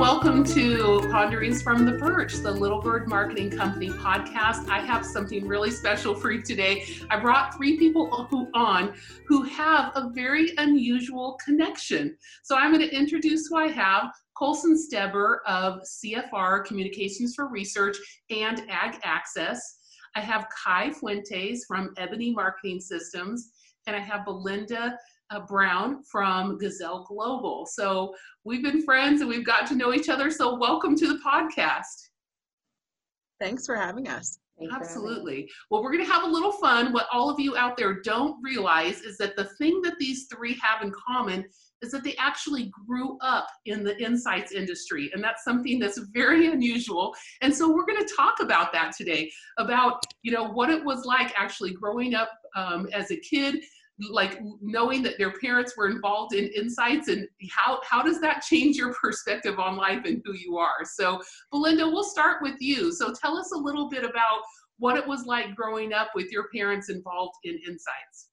welcome to Ponderings from the Perch, the Little Bird Marketing Company podcast. I have something really special for you today. I brought three people on who have a very unusual connection. So I'm going to introduce who I have. Colson Steber of CFR Communications for Research and Ag Access. I have Kai Fuentes from Ebony Marketing Systems, and I have Belinda uh, Brown from Gazelle Global. So we've been friends and we've got to know each other. So welcome to the podcast. Thanks for having us. Absolutely. Well, we're going to have a little fun. What all of you out there don't realize is that the thing that these three have in common is that they actually grew up in the insights industry. And that's something that's very unusual. And so we're going to talk about that today about, you know, what it was like actually growing up um, as a kid like knowing that their parents were involved in insights and how how does that change your perspective on life and who you are so belinda we'll start with you so tell us a little bit about what it was like growing up with your parents involved in insights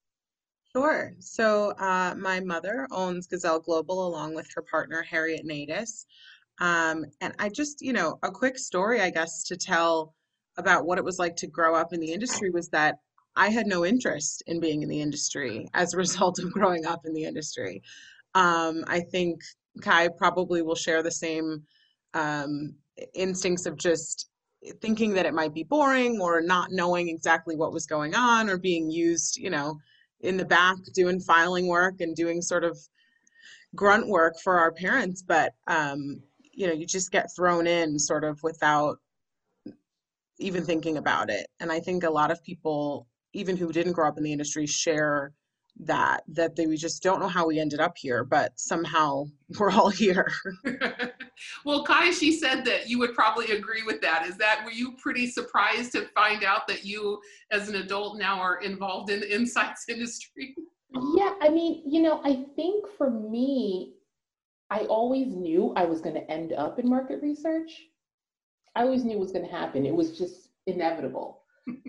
Sure. So, uh, my mother owns Gazelle Global along with her partner, Harriet Nadis. Um, and I just, you know, a quick story, I guess, to tell about what it was like to grow up in the industry was that I had no interest in being in the industry as a result of growing up in the industry. Um, I think Kai probably will share the same um, instincts of just thinking that it might be boring or not knowing exactly what was going on or being used, you know, in the back doing filing work and doing sort of grunt work for our parents. But, um, you know, you just get thrown in sort of without even thinking about it. And I think a lot of people even who didn't grow up in the industry share that that they we just don't know how we ended up here but somehow we're all here. Well kai she said that you would probably agree with that. Is that were you pretty surprised to find out that you as an adult now are involved in the insights industry? Yeah i mean you know i think for me i always knew i was going to end up in market research. I always knew it was going to happen. It was just inevitable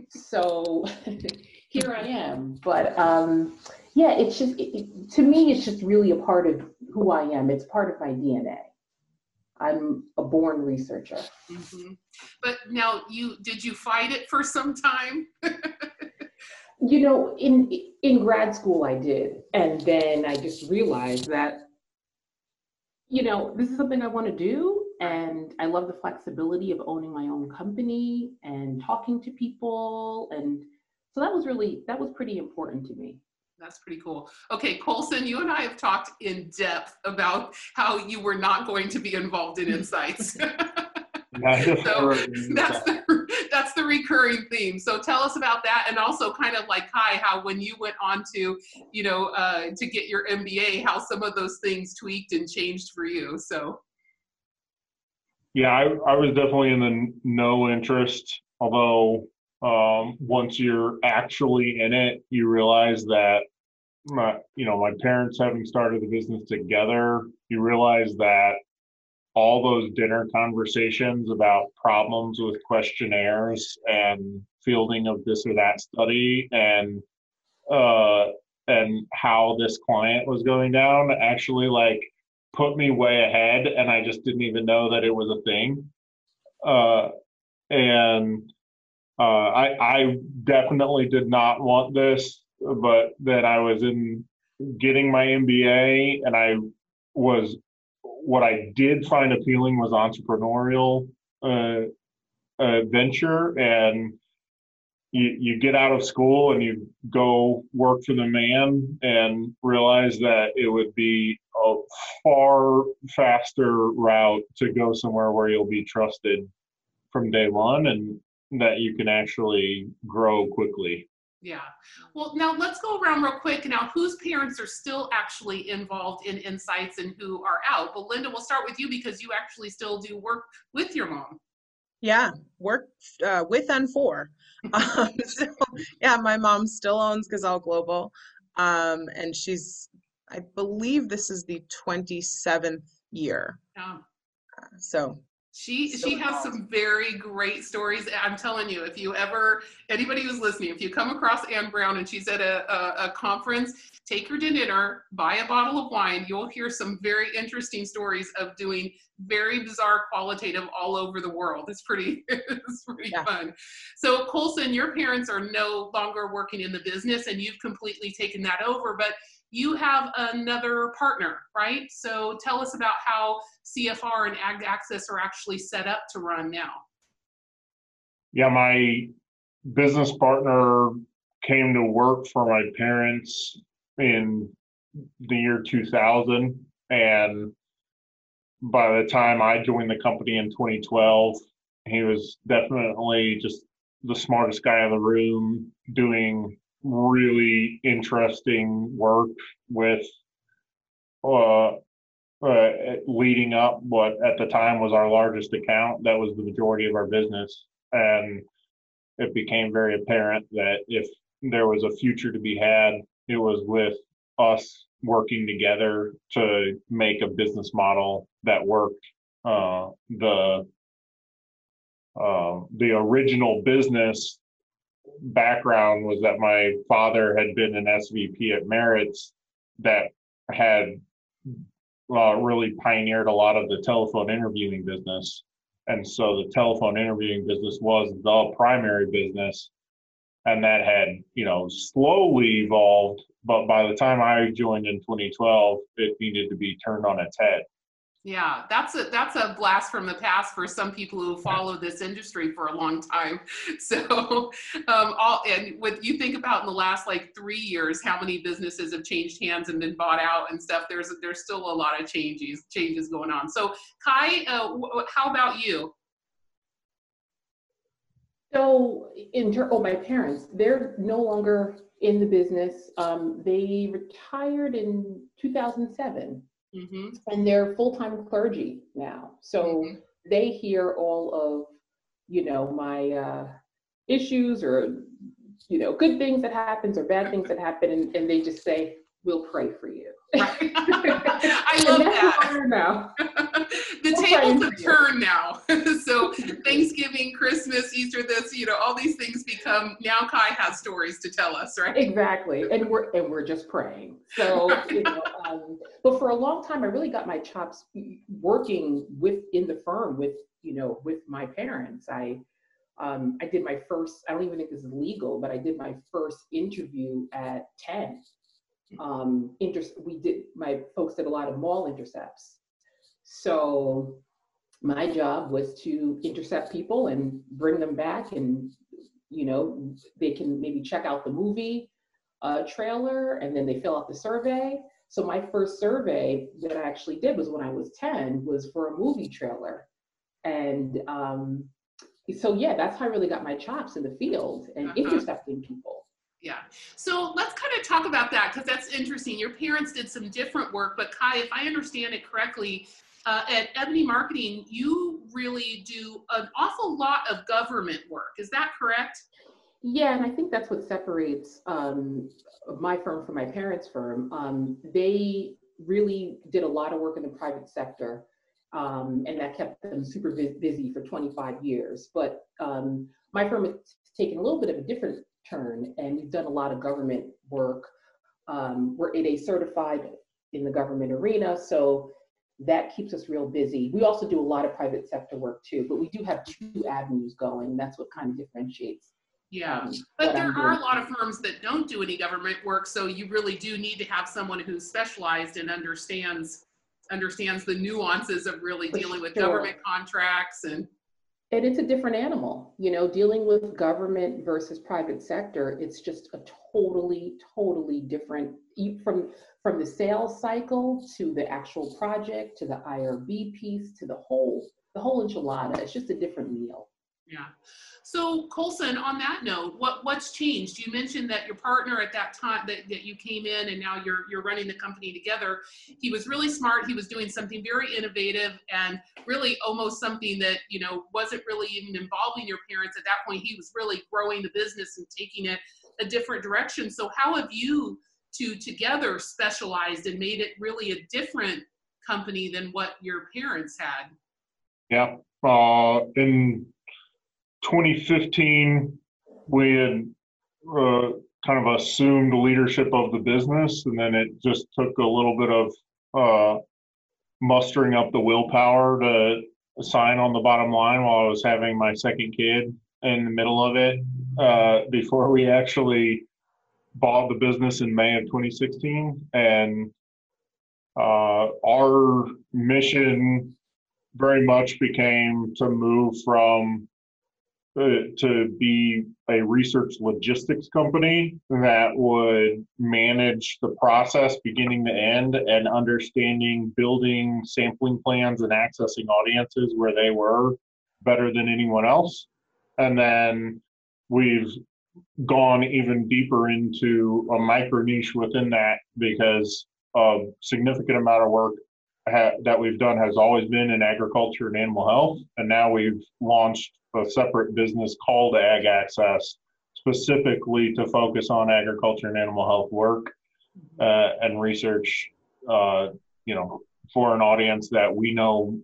so here I am. But um, yeah, it's just, it, it, to me, it's just really a part of who I am. It's part of my DNA. I'm a born researcher. Mm-hmm. But now, you did you fight it for some time? you know, in in grad school, I did, and then I just realized that, you know, this is something I want to do, and I love the flexibility of owning my own company and talking to people. And so that was really, that was pretty important to me. That's pretty cool. Okay, Colson, you and I have talked in depth about how you were not going to be involved in insights. so that's the, that's the recurring theme. So tell us about that, and also kind of like Kai, how when you went on to, you know, uh, to get your MBA, how some of those things tweaked and changed for you. So yeah, I, I was definitely in the no interest, although um, once you're actually in it, you realize that my, you know, my parents having started the business together, you realize that all those dinner conversations about problems with questionnaires and fielding of this or that study and uh, and how this client was going down actually like put me way ahead and I just didn't even know that it was a thing. Uh, and uh, I, I definitely did not want this, but then I was in getting my MBA and I was, what I did find appealing was entrepreneurial uh, venture and you, you get out of school and you go work for the man and realize that it would be a far faster route to go somewhere where you'll be trusted from day one and that you can actually grow quickly. Yeah. Well, now let's go around real quick. Now, whose parents are still actually involved in insights and who are out? Belinda, we'll start with you because you actually still do work with your mom. Yeah, work uh, with and for. Um, so, yeah, my mom still owns Gazelle Global, um, and she's, I believe, this is the twenty seventh year. Yeah. Uh, so she she has some very great stories. I'm telling you, if you ever anybody who's listening, if you come across Anne Brown and she's at a, a, a, conference, take her to dinner, buy a bottle of wine. You'll hear some very interesting stories of doing very bizarre qualitative all over the world. It's pretty, it's pretty Yeah. fun. So Colson, your parents are no longer working in the business and you've completely taken that over, but you have another partner, right? So tell us about how CFR and Ag Access are actually set up to run now. Yeah, my business partner came to work for my parents in the year 2000. And by the time I joined the company in 2012, he was definitely just the smartest guy in the room doing really interesting work with uh, uh, leading up what at the time was our largest account. That was the majority of our business. And it became very apparent that if there was a future to be had, it was with us working together to make a business model that worked. Uh, the uh, the original business background was that my father had been an SVP at Merritt's that had uh, really pioneered a lot of the telephone interviewing business. And so the telephone interviewing business was the primary business. And that had, you know, slowly evolved. But by the time I joined in 2012, it needed to be turned on its head. Yeah, that's a that's a blast from the past for some people who follow this industry for a long time. So, um, all and what you think about in the last like three years, how many businesses have changed hands and been bought out and stuff. There's there's still a lot of changes changes going on. So, Kai, uh, wh- how about you? So, in ter- oh, my parents, they're no longer in the business. Um, they retired in 2007, hmm and they're full-time clergy now. So Mhm. they hear all of, you know, my uh, issues or, you know, good things that happens or bad things that happen, and, and they just say, "We'll pray for you." Right. I love that. know. the We're tables have turned now. so Thanksgiving, Christmas, Easter, this, you know, all these things become now Kai has stories to tell us, right? Exactly, and we're and we're just praying. So, you know, for a long time, I really got my chops working within the firm with you know with my parents. I um, I did my first. I don't even think this is legal, but I did my first interview at ten. Um, inter- we did my folks did a lot of mall intercepts, so my job was to intercept people and bring them back and you know they can maybe check out the movie uh, trailer and then they fill out the survey so my first survey that i actually did was when i was 10 was for a movie trailer and um, so yeah that's how i really got my chops in the field and Uh-huh. intercepting people Yeah. So let's kind of talk about that because that's interesting. Your parents did some different work, but Kai, if I understand it correctly, uh, at Ebony Marketing, you really do an awful lot of government work. Is that correct? Yeah, and I think that's what separates um, my firm from my parents' firm. Um, they really did a lot of work in the private sector, um, and that kept them super busy for 25 years. But um, my firm has taken a little bit of a different turn, and we've done a lot of government work. Um, we're a certified in the government arena, so that keeps us real busy. We also do a lot of private sector work too, but we do have two avenues going. That's what kind of differentiates Yeah. But there are a lot of firms that don't do any government work, so you really do need to have someone who's specialized and understands understands the nuances of really For dealing with sure. government contracts and And it's a different animal, you know, dealing with government versus private sector. It's just a totally, totally different from from the sales cycle to the actual project to the IRB piece to the whole the whole enchilada. It's just a different meal. Yeah. So Colson, on that note, what what's changed? You mentioned that your partner at that time that, that you came in and now you're you're running the company together. He was really smart. He was doing something very innovative and really almost something that, you know, wasn't really even involving your parents at that point. He was really growing the business and taking it a different direction. So how have you two together specialized and made it really a different company than what your parents had? Yeah. Uh, in 2015, we had uh, kind of assumed leadership of the business, and then it just took a little bit of uh, mustering up the willpower to sign on the bottom line while I was having my second kid in the middle of it uh, before we actually bought the business in May of 2016. And uh, our mission very much became to move from to be a research logistics company that would manage the process beginning to end and understanding building sampling plans and accessing audiences where they were better than anyone else. And then we've gone even deeper into a micro niche within that because a significant amount of work ha- that we've done has always been in agriculture and animal health. And now we've launched a separate business called Ag Access specifically to focus on agriculture and animal health work uh, and research, uh, you know, for an audience that we know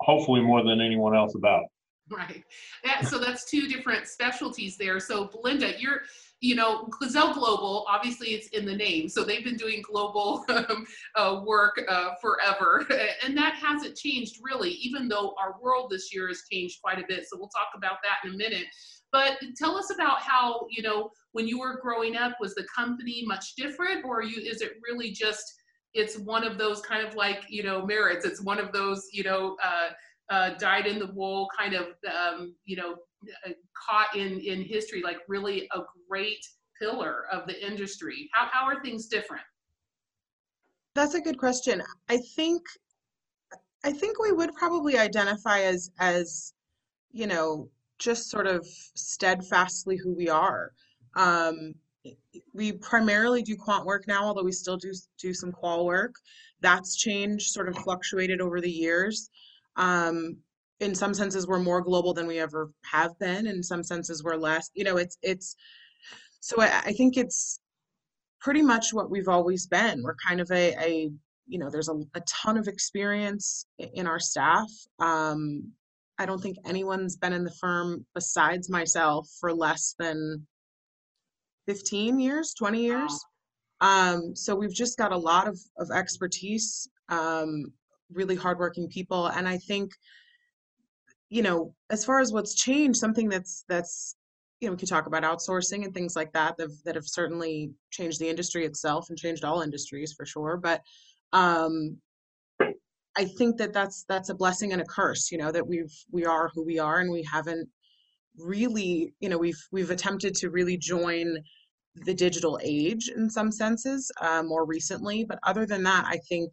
hopefully more than anyone else about. Right. That, so that's two different specialties there. So Belinda, you're, you know, Gazelle Global, obviously it's in the name. So they've been doing global um, uh, work uh, forever. And that hasn't changed really, even though our world this year has changed quite a bit. So we'll talk about that in a minute. But tell us about how, you know, when you were growing up, was the company much different or you, is it really just, it's one of those kind of like, you know, merits. It's one of those, you know, uh, uh, dyed in the wool kind of um, you know caught in in history like really a great pillar of the industry how, how are things different That's a good question. I think I think we would probably identify as as you know just sort of steadfastly who we are. Um, we primarily do quant work now, although we still do do some qual work. That's changed, sort of fluctuated over the years. Um, in some senses, we're more global than we ever have been. In some senses, we're less. You know, it's it's. So I, I think it's pretty much what we've always been. We're kind of a, a you know, there's a, a ton of experience in our staff. Um, I don't think anyone's been in the firm besides myself for less than 15 years, 20 years. Um, so we've just got a lot of, of expertise, um, really hardworking people. And I think, you know, as far as what's changed, something that's, that's, you know, we could talk about outsourcing and things like that that have, that have certainly changed the industry itself and changed all industries for sure. But, um, I think that that's, that's a blessing and a curse, you know, that we've, we are who we are and we haven't really, you know, we've, we've attempted to really join the digital age in some senses uh, more recently. But other than that, I think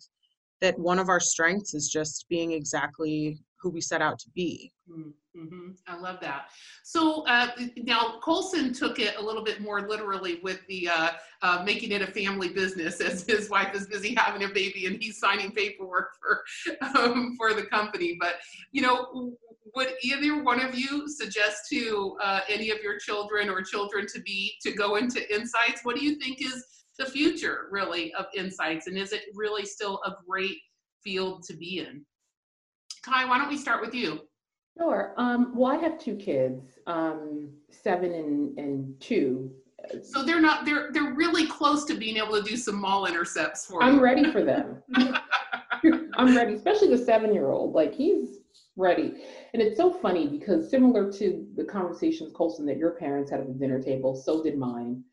that one of our strengths is just being exactly who we set out to be. Mm-hmm. I love that. So uh, now Colson took it a little bit more literally with the uh, uh, making it a family business, as his wife is busy having a baby and he's signing paperwork for um, for the company. But you know, would either one of you suggest to uh, any of your children or children to be to go into insights? What do you think is the future really of insights, and is it really still a great field to be in? Kai, why don't we start with you? Sure. Um, well, I have two kids, um, seven and, and two. So they're not they're they're really close to being able to do some mall intercepts for I'm you. ready for them. I'm ready, especially the seven year old. Like he's ready. And it's so funny because similar to the conversations, Colson, that your parents had at the dinner table, so did mine.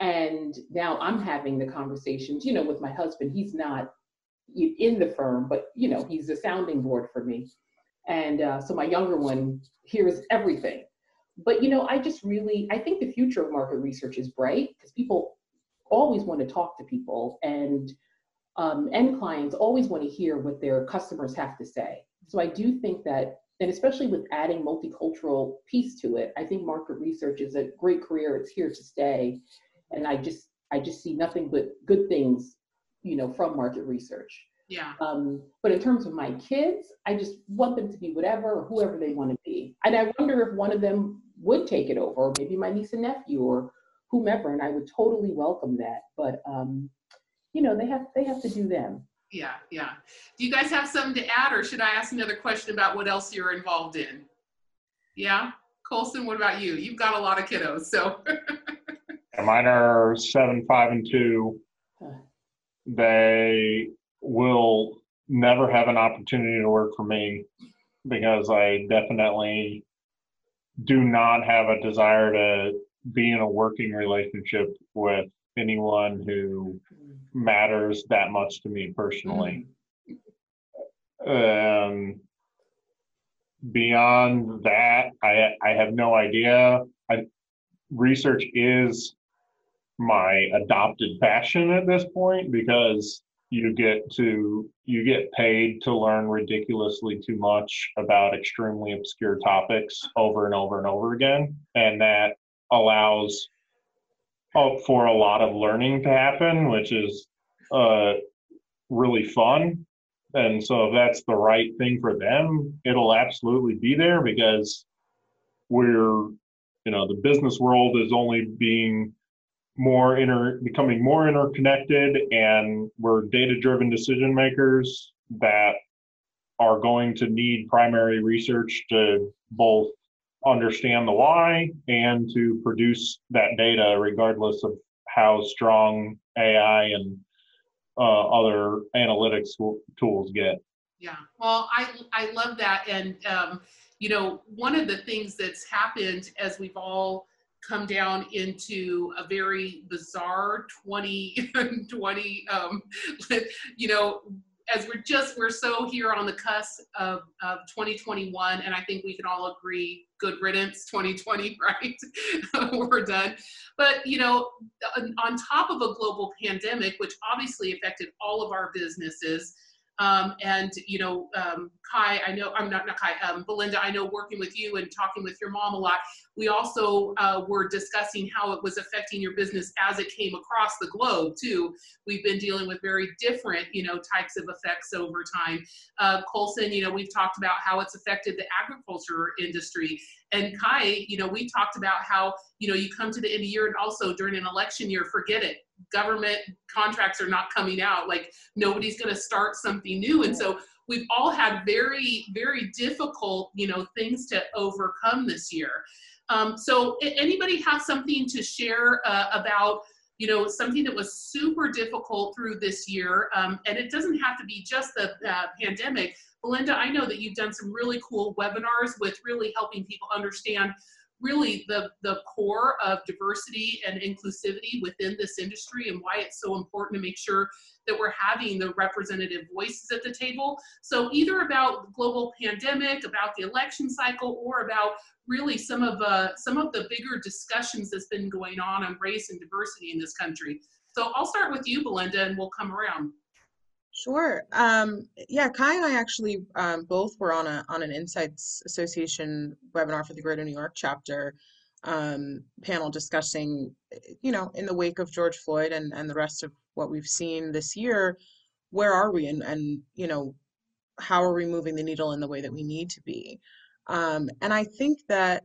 And now I'm having the conversations, you know, with my husband. He's not in the firm, but you know, he's a sounding board for me. And uh, so my younger one hears everything. But you know, I just really I think the future of market research is bright because people always want to talk to people and um, end clients always want to hear what their customers have to say. So I do think that, and especially with adding multicultural piece to it, I think market research is a great career. It's here to stay, and I just I just see nothing but good things, you know, from market research. Yeah. Um, but in terms of my kids, I just want them to be whatever or whoever they want to be. And I wonder if one of them would take it over, or maybe my niece and nephew or whomever, and I would totally welcome that. But um, you know, they have they have to do them. Yeah, yeah. Do you guys have something to add, or should I ask another question about what else you're involved in? Yeah, Colson, what about you? You've got a lot of kiddos, so And mine are seven, five, and two. They will never have an opportunity to work for me because I definitely do not have a desire to be in a working relationship with anyone who matters that much to me personally. Um, beyond that, I I have no idea. I research is my adopted passion at this point because you get to you get paid to learn ridiculously too much about extremely obscure topics over and over and over again. And that allows uh, for a lot of learning to happen which is uh, really fun. And so if that's the right thing for them it'll absolutely be there because we're you know the business world is only being more inter becoming more interconnected and we're data driven decision makers that are going to need primary research to both understand the why and to produce that data regardless of how strong AI and uh, other analytics tools get. Yeah, well, I I love that, and um, you know, one of the things that's happened as we've all come down into a very bizarre 2020 um, you know as we're just we're so here on the cusp of, of 2021 and i think we can all agree good riddance 2020 right we're done but you know on top of a global pandemic which obviously affected all of our businesses um, and you know, um, Kai, I know I'm not not Kai, um, Belinda. I know working with you and talking with your mom a lot. We also uh, were discussing how it was affecting your business as it came across the globe too. We've been dealing with very different, you know, types of effects over time. Uh, Colson, you know, we've talked about how it's affected the agriculture industry. And Kai, you know, we talked about how, you know, you come to the end of the year and also during an election year, forget it government contracts are not coming out like nobody's going to start something new and so we've all had very very difficult you know things to overcome this year um, so anybody have something to share uh, about you know something that was super difficult through this year? Um, and it doesn't have to be just the uh, pandemic. Belinda i know that you've done some really cool webinars with really helping people understand really the, the core of diversity and inclusivity within this industry and why it's so important to make sure that we're having the representative voices at the table. So either about global pandemic, about the election cycle, or about really some of uh, some of the bigger discussions that's been going on on race and diversity in this country. So I'll start with you, Belinda, and we'll come around. Sure. Um, yeah, Kai and I actually um, both were on a on an Insights Association webinar for the Greater New York chapter um, panel discussing, you know, in the wake of George Floyd and and the rest of what we've seen this year, where are we and and you know, how are we moving the needle in the way that we need to be? Um, and I think that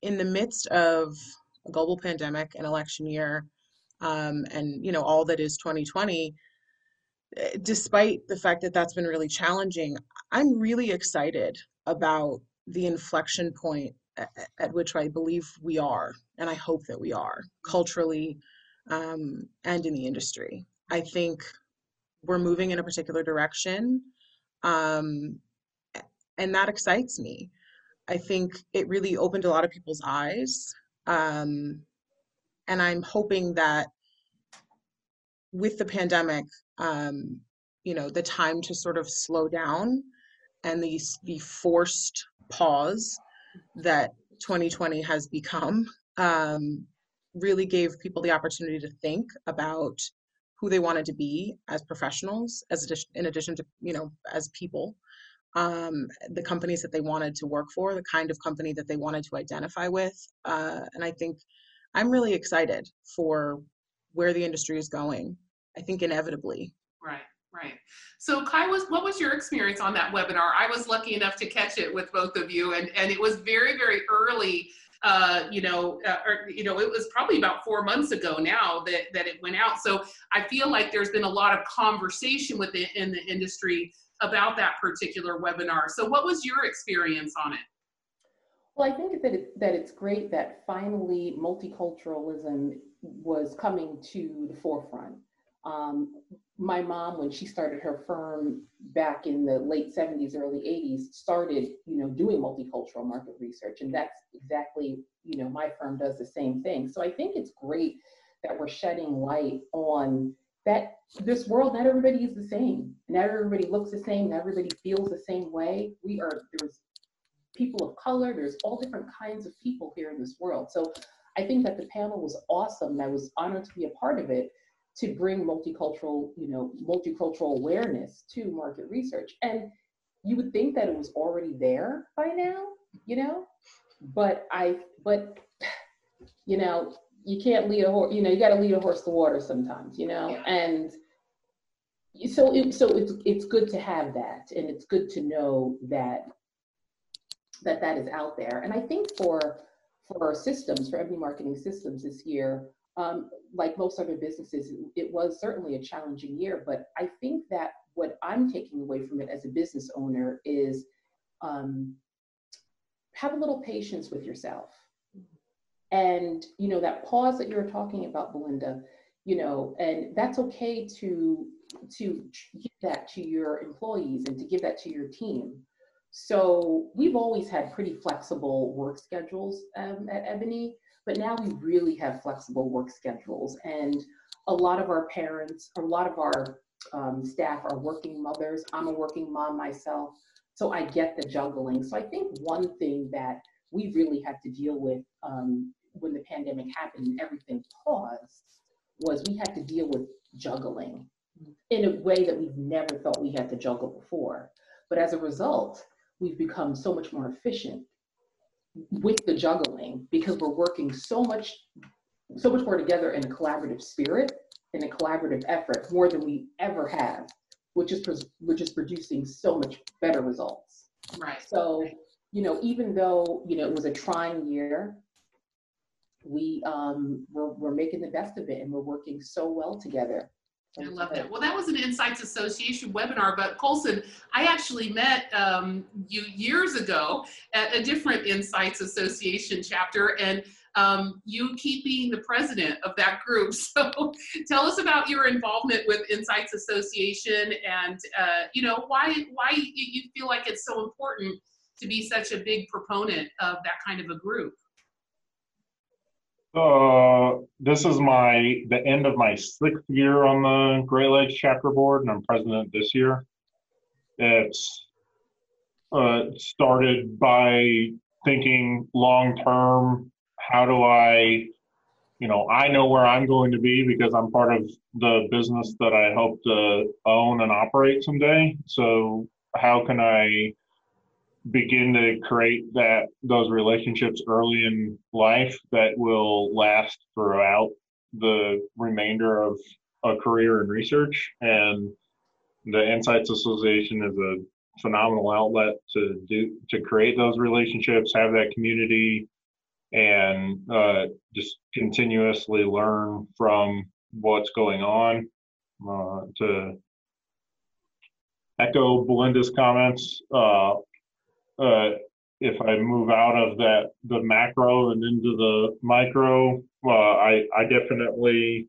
in the midst of a global pandemic, an election year, um, and you know all that is 2020 Eh, despite the fact that that's been really challenging, I'm really excited about the inflection point at, at which I believe we are, and I hope that we are culturally um, and in the industry. I think we're moving in a particular direction, um, and that excites me. I think it really opened a lot of people's eyes, um, and I'm hoping that with the pandemic, um, you know, the time to sort of slow down and the, the forced pause that 2020 has become um, really gave people the opportunity to think about who they wanted to be as professionals, as addition, in addition to you know as people, um, the companies that they wanted to work for, the kind of company that they wanted to identify with, uh, and I think I'm really excited for where the industry is going. I think inevitably. Right, right. So Kai was what was your experience on that webinar? I was lucky enough to catch it with both of you and and it was very very early uh, you know, uh, or, you know, it was probably about four months ago now that, that it went out. So I feel like there's been a lot of conversation within in the industry about that particular webinar. So what was your experience on it? Well, I think that it, that it's great that finally multiculturalism was coming to the forefront. Um, my mom, when she started her firm back in the late 70s, early 80s, started, you know, doing multicultural market research. And that's exactly, you know, my firm does the same thing. So I think it's great that we're shedding light on that this world, not everybody is the same. Not everybody looks the same, not everybody feels the same way. We are, there's people of color, there's all different kinds of people here in this world. So I think that the panel was awesome. and I was honored to be a part of it to bring multicultural, you know, multicultural awareness to market research. And you would think that it was already there by now, you know, but I, but, you know, you can't lead a horse, you know, you got to lead a horse to water sometimes, you know, Yeah. and so it, so it's it's good to have that, and it's good to know that that that is out there. And I think for for our systems, for Ebony Marketing Systems this year, um, like most other businesses, it was certainly a challenging year. But I think that what I'm taking away from it as a business owner is um, have a little patience with yourself. And you know that pause that you were talking about, Belinda, you know, and that's okay to to give that to your employees and to give that to your team. So we've always had pretty flexible work schedules um, at Ebony, but now we really have flexible work schedules. And a lot of our parents, a lot of our um, staff are working mothers. I'm a working mom myself, so I get the juggling. So I think one thing that we really had to deal with um, when the pandemic happened and everything paused was we had to deal with juggling in a way that we've never thought we had to juggle before. But as a result, we've become so much more efficient with the juggling because we're working so much so much more together in a collaborative spirit in a collaborative effort more than we ever have which is which is producing so much better results Right. so you know even though you know it was a trying year we um we're, we're making the best of it and we're working so well together I love that. Well, that was an Insights Association webinar, but Colson, I actually met um, you years ago at a different Insights Association chapter, and um, you keep being the president of that group. So tell us about your involvement with Insights Association, and uh, you know why why you- you feel like it's so important to be such a big proponent of that kind of a group. Uh, this is my the end of my sixth year on the Great Lakes chapter board, and I'm president this year. It's uh, started by thinking long term. How do I, you know, I know where I'm going to be because I'm part of the business that I hope to own and operate someday. So how can I begin to create that those relationships early in life that will last throughout the remainder of a career in research. And the insights association is a phenomenal outlet to do to create those relationships have that community and uh, just continuously learn from what's going on. Uh, to echo belinda's comments uh, uh, if I move out of that the macro and into the micro, uh, I I definitely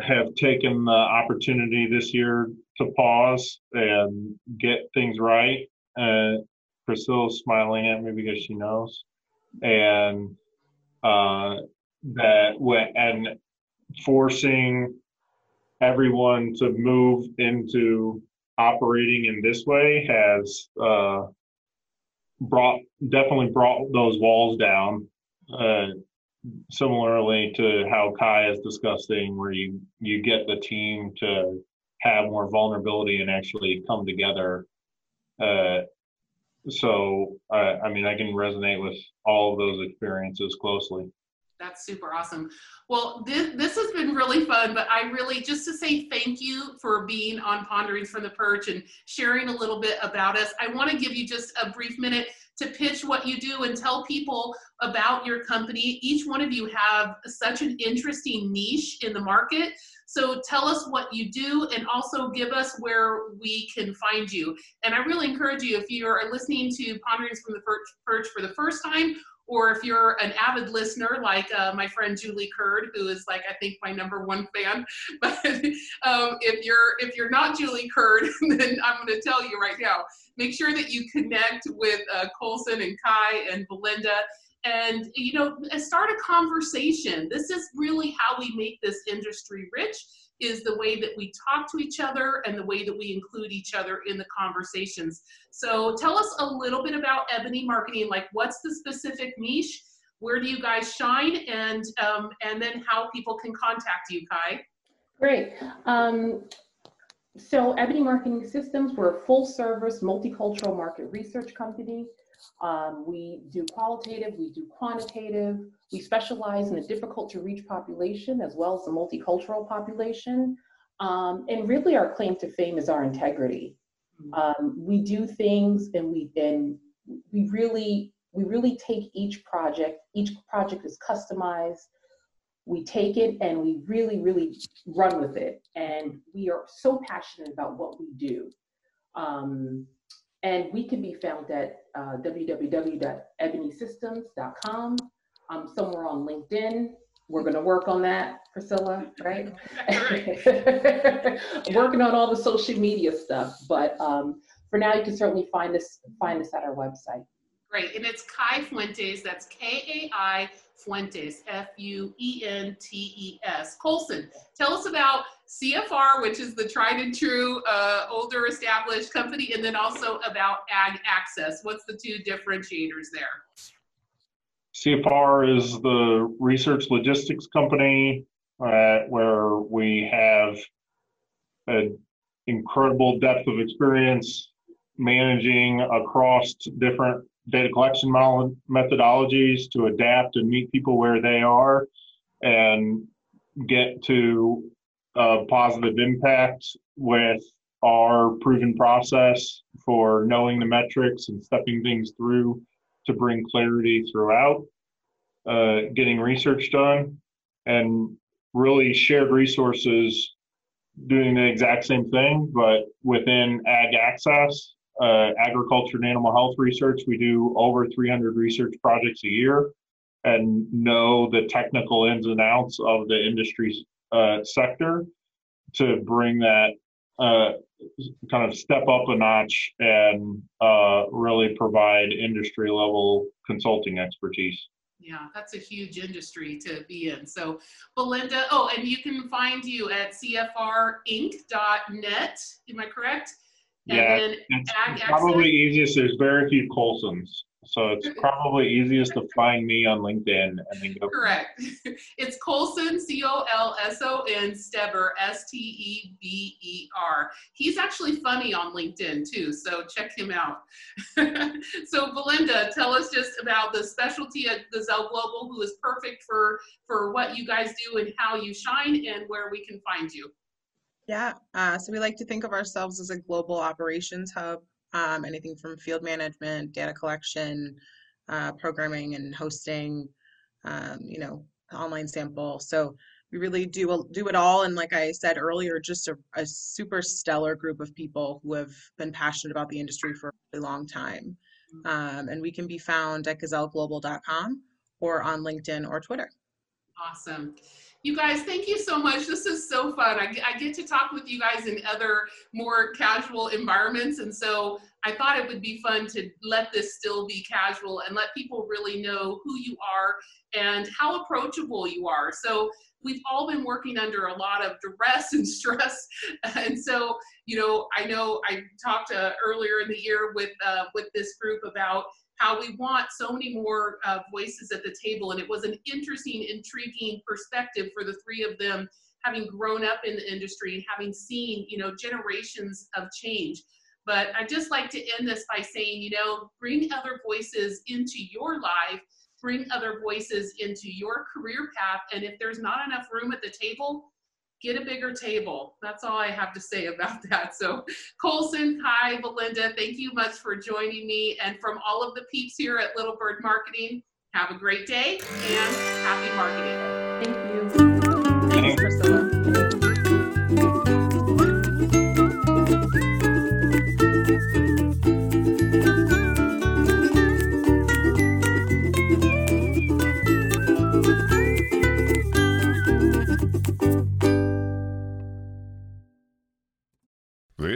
have taken the opportunity this year to pause and get things right. Uh, Priscilla's smiling at me because she knows, and uh, that and forcing everyone to move into operating in this way has uh, brought definitely brought those walls down. Uh, similarly to how Kai is discussing, where you you get the team to have more vulnerability and actually come together. Uh, so I, I mean, I can resonate with all of those experiences closely. That's super awesome. Well, this, this has been really fun, but I really, just to say thank you for being on Ponderings from the Perch and sharing a little bit about us. I want to give you just a brief minute to pitch what you do and tell people about your company. Each one of you have such an interesting niche in the market. So tell us what you do and also give us where we can find you. And I really encourage you, if you are listening to Ponderings from the Perch, Perch for the first time, or if you're an avid listener like uh, my friend Julie Curd, who is like I think my number one fan. But um, if you're if you're not Julie Curd, then I'm going to tell you right now. Make sure that you connect with uh, Colson and Kai and Belinda and you know start a conversation this is really how we make this industry rich is the way that we talk to each other and the way that we include each other in the conversations. So tell us a little bit about ebony marketing like what's the specific niche? Where do you guys shine? And um, and then how people can contact you kai? Great. Um, so ebony marketing systems we're a full service multicultural market research company um, we do qualitative, we do quantitative. We specialize in the difficult to reach population as well as the multicultural population. Um, and really our claim to fame is our integrity. Hmm. Um, we do things and we and we really we really take each project, each project is customized. We take it and we really, really run with it. And we are so passionate about what we do. Um, and we can be found at uh, www.ebonysystems.com, um, somewhere on LinkedIn. We're going to work on that, Priscilla, right? Working on all the social media stuff, but um, for now, you can certainly find us find us at our website. Great, and it's Kai Fuentes. That's K A I Fuentes, F U E N T E S. Colson, tell us about CFR, which is the tried and true uh, older established company, and then also about Ag Access. What's the two differentiators there? CFR is the research logistics company uh, where we have an incredible depth of experience managing across different data collection methodologies to adapt and meet people where they are and get to a positive impact with our proven process for knowing the metrics and stepping things through to bring clarity throughout, uh, getting research done, and really shared resources doing the exact same thing, but within ag access uh, agriculture and animal health research. We do over 300 research projects a year and know the technical ins and outs of the industry uh, sector to bring that uh, kind of step up a notch and uh, really provide industry level consulting expertise. Yeah, that's a huge industry to be in. So, Belinda, oh, and you can find you at cfrinc.net. Am I correct? yeah, it's probably easiest. There's very few Colsons. So it's probably easiest to find me on LinkedIn and then go. Correct. It's Colson, C O L S O N, Steber, S T E B E R. He's actually funny on LinkedIn too, so check him out. so Belinda, tell us just about the specialty at Gazelle Global, who is perfect for for what you guys do and how you shine, and where we can find you. Yeah, uh, so we like to think of ourselves as a global operations hub, um, anything from field management, data collection, uh, programming and hosting, um, you know, online sample. So we really do do it all. And like I said earlier, just a, a super stellar group of people who have been passionate about the industry for a really long time. Mm. Um, and we can be found at gazelleglobal.com or on LinkedIn or Twitter. Awesome. You guys, thank you so much. This is so fun. I, I, get to talk with you guys in other more casual environments. And so I thought it would be fun to let this still be casual and let people really know who you are and how approachable you are. So we've all been working under a lot of duress and stress. And so, you know, I know I talked uh, earlier in the year with, uh, with this group about how we want so many more uh, voices at the table. And it was an interesting, intriguing perspective for the three of them, having grown up in the industry and having seen, you know, generations of change. But I'd just like to end this by saying, you know, bring other voices into your life, bring other voices into your career path. And if there's not enough room at the table, get a bigger table. That's all I have to say about that. So Colson, Kai, Belinda, thank you much for joining me. And from all of the peeps here at Little Bird Marketing, have a great day and happy marketing.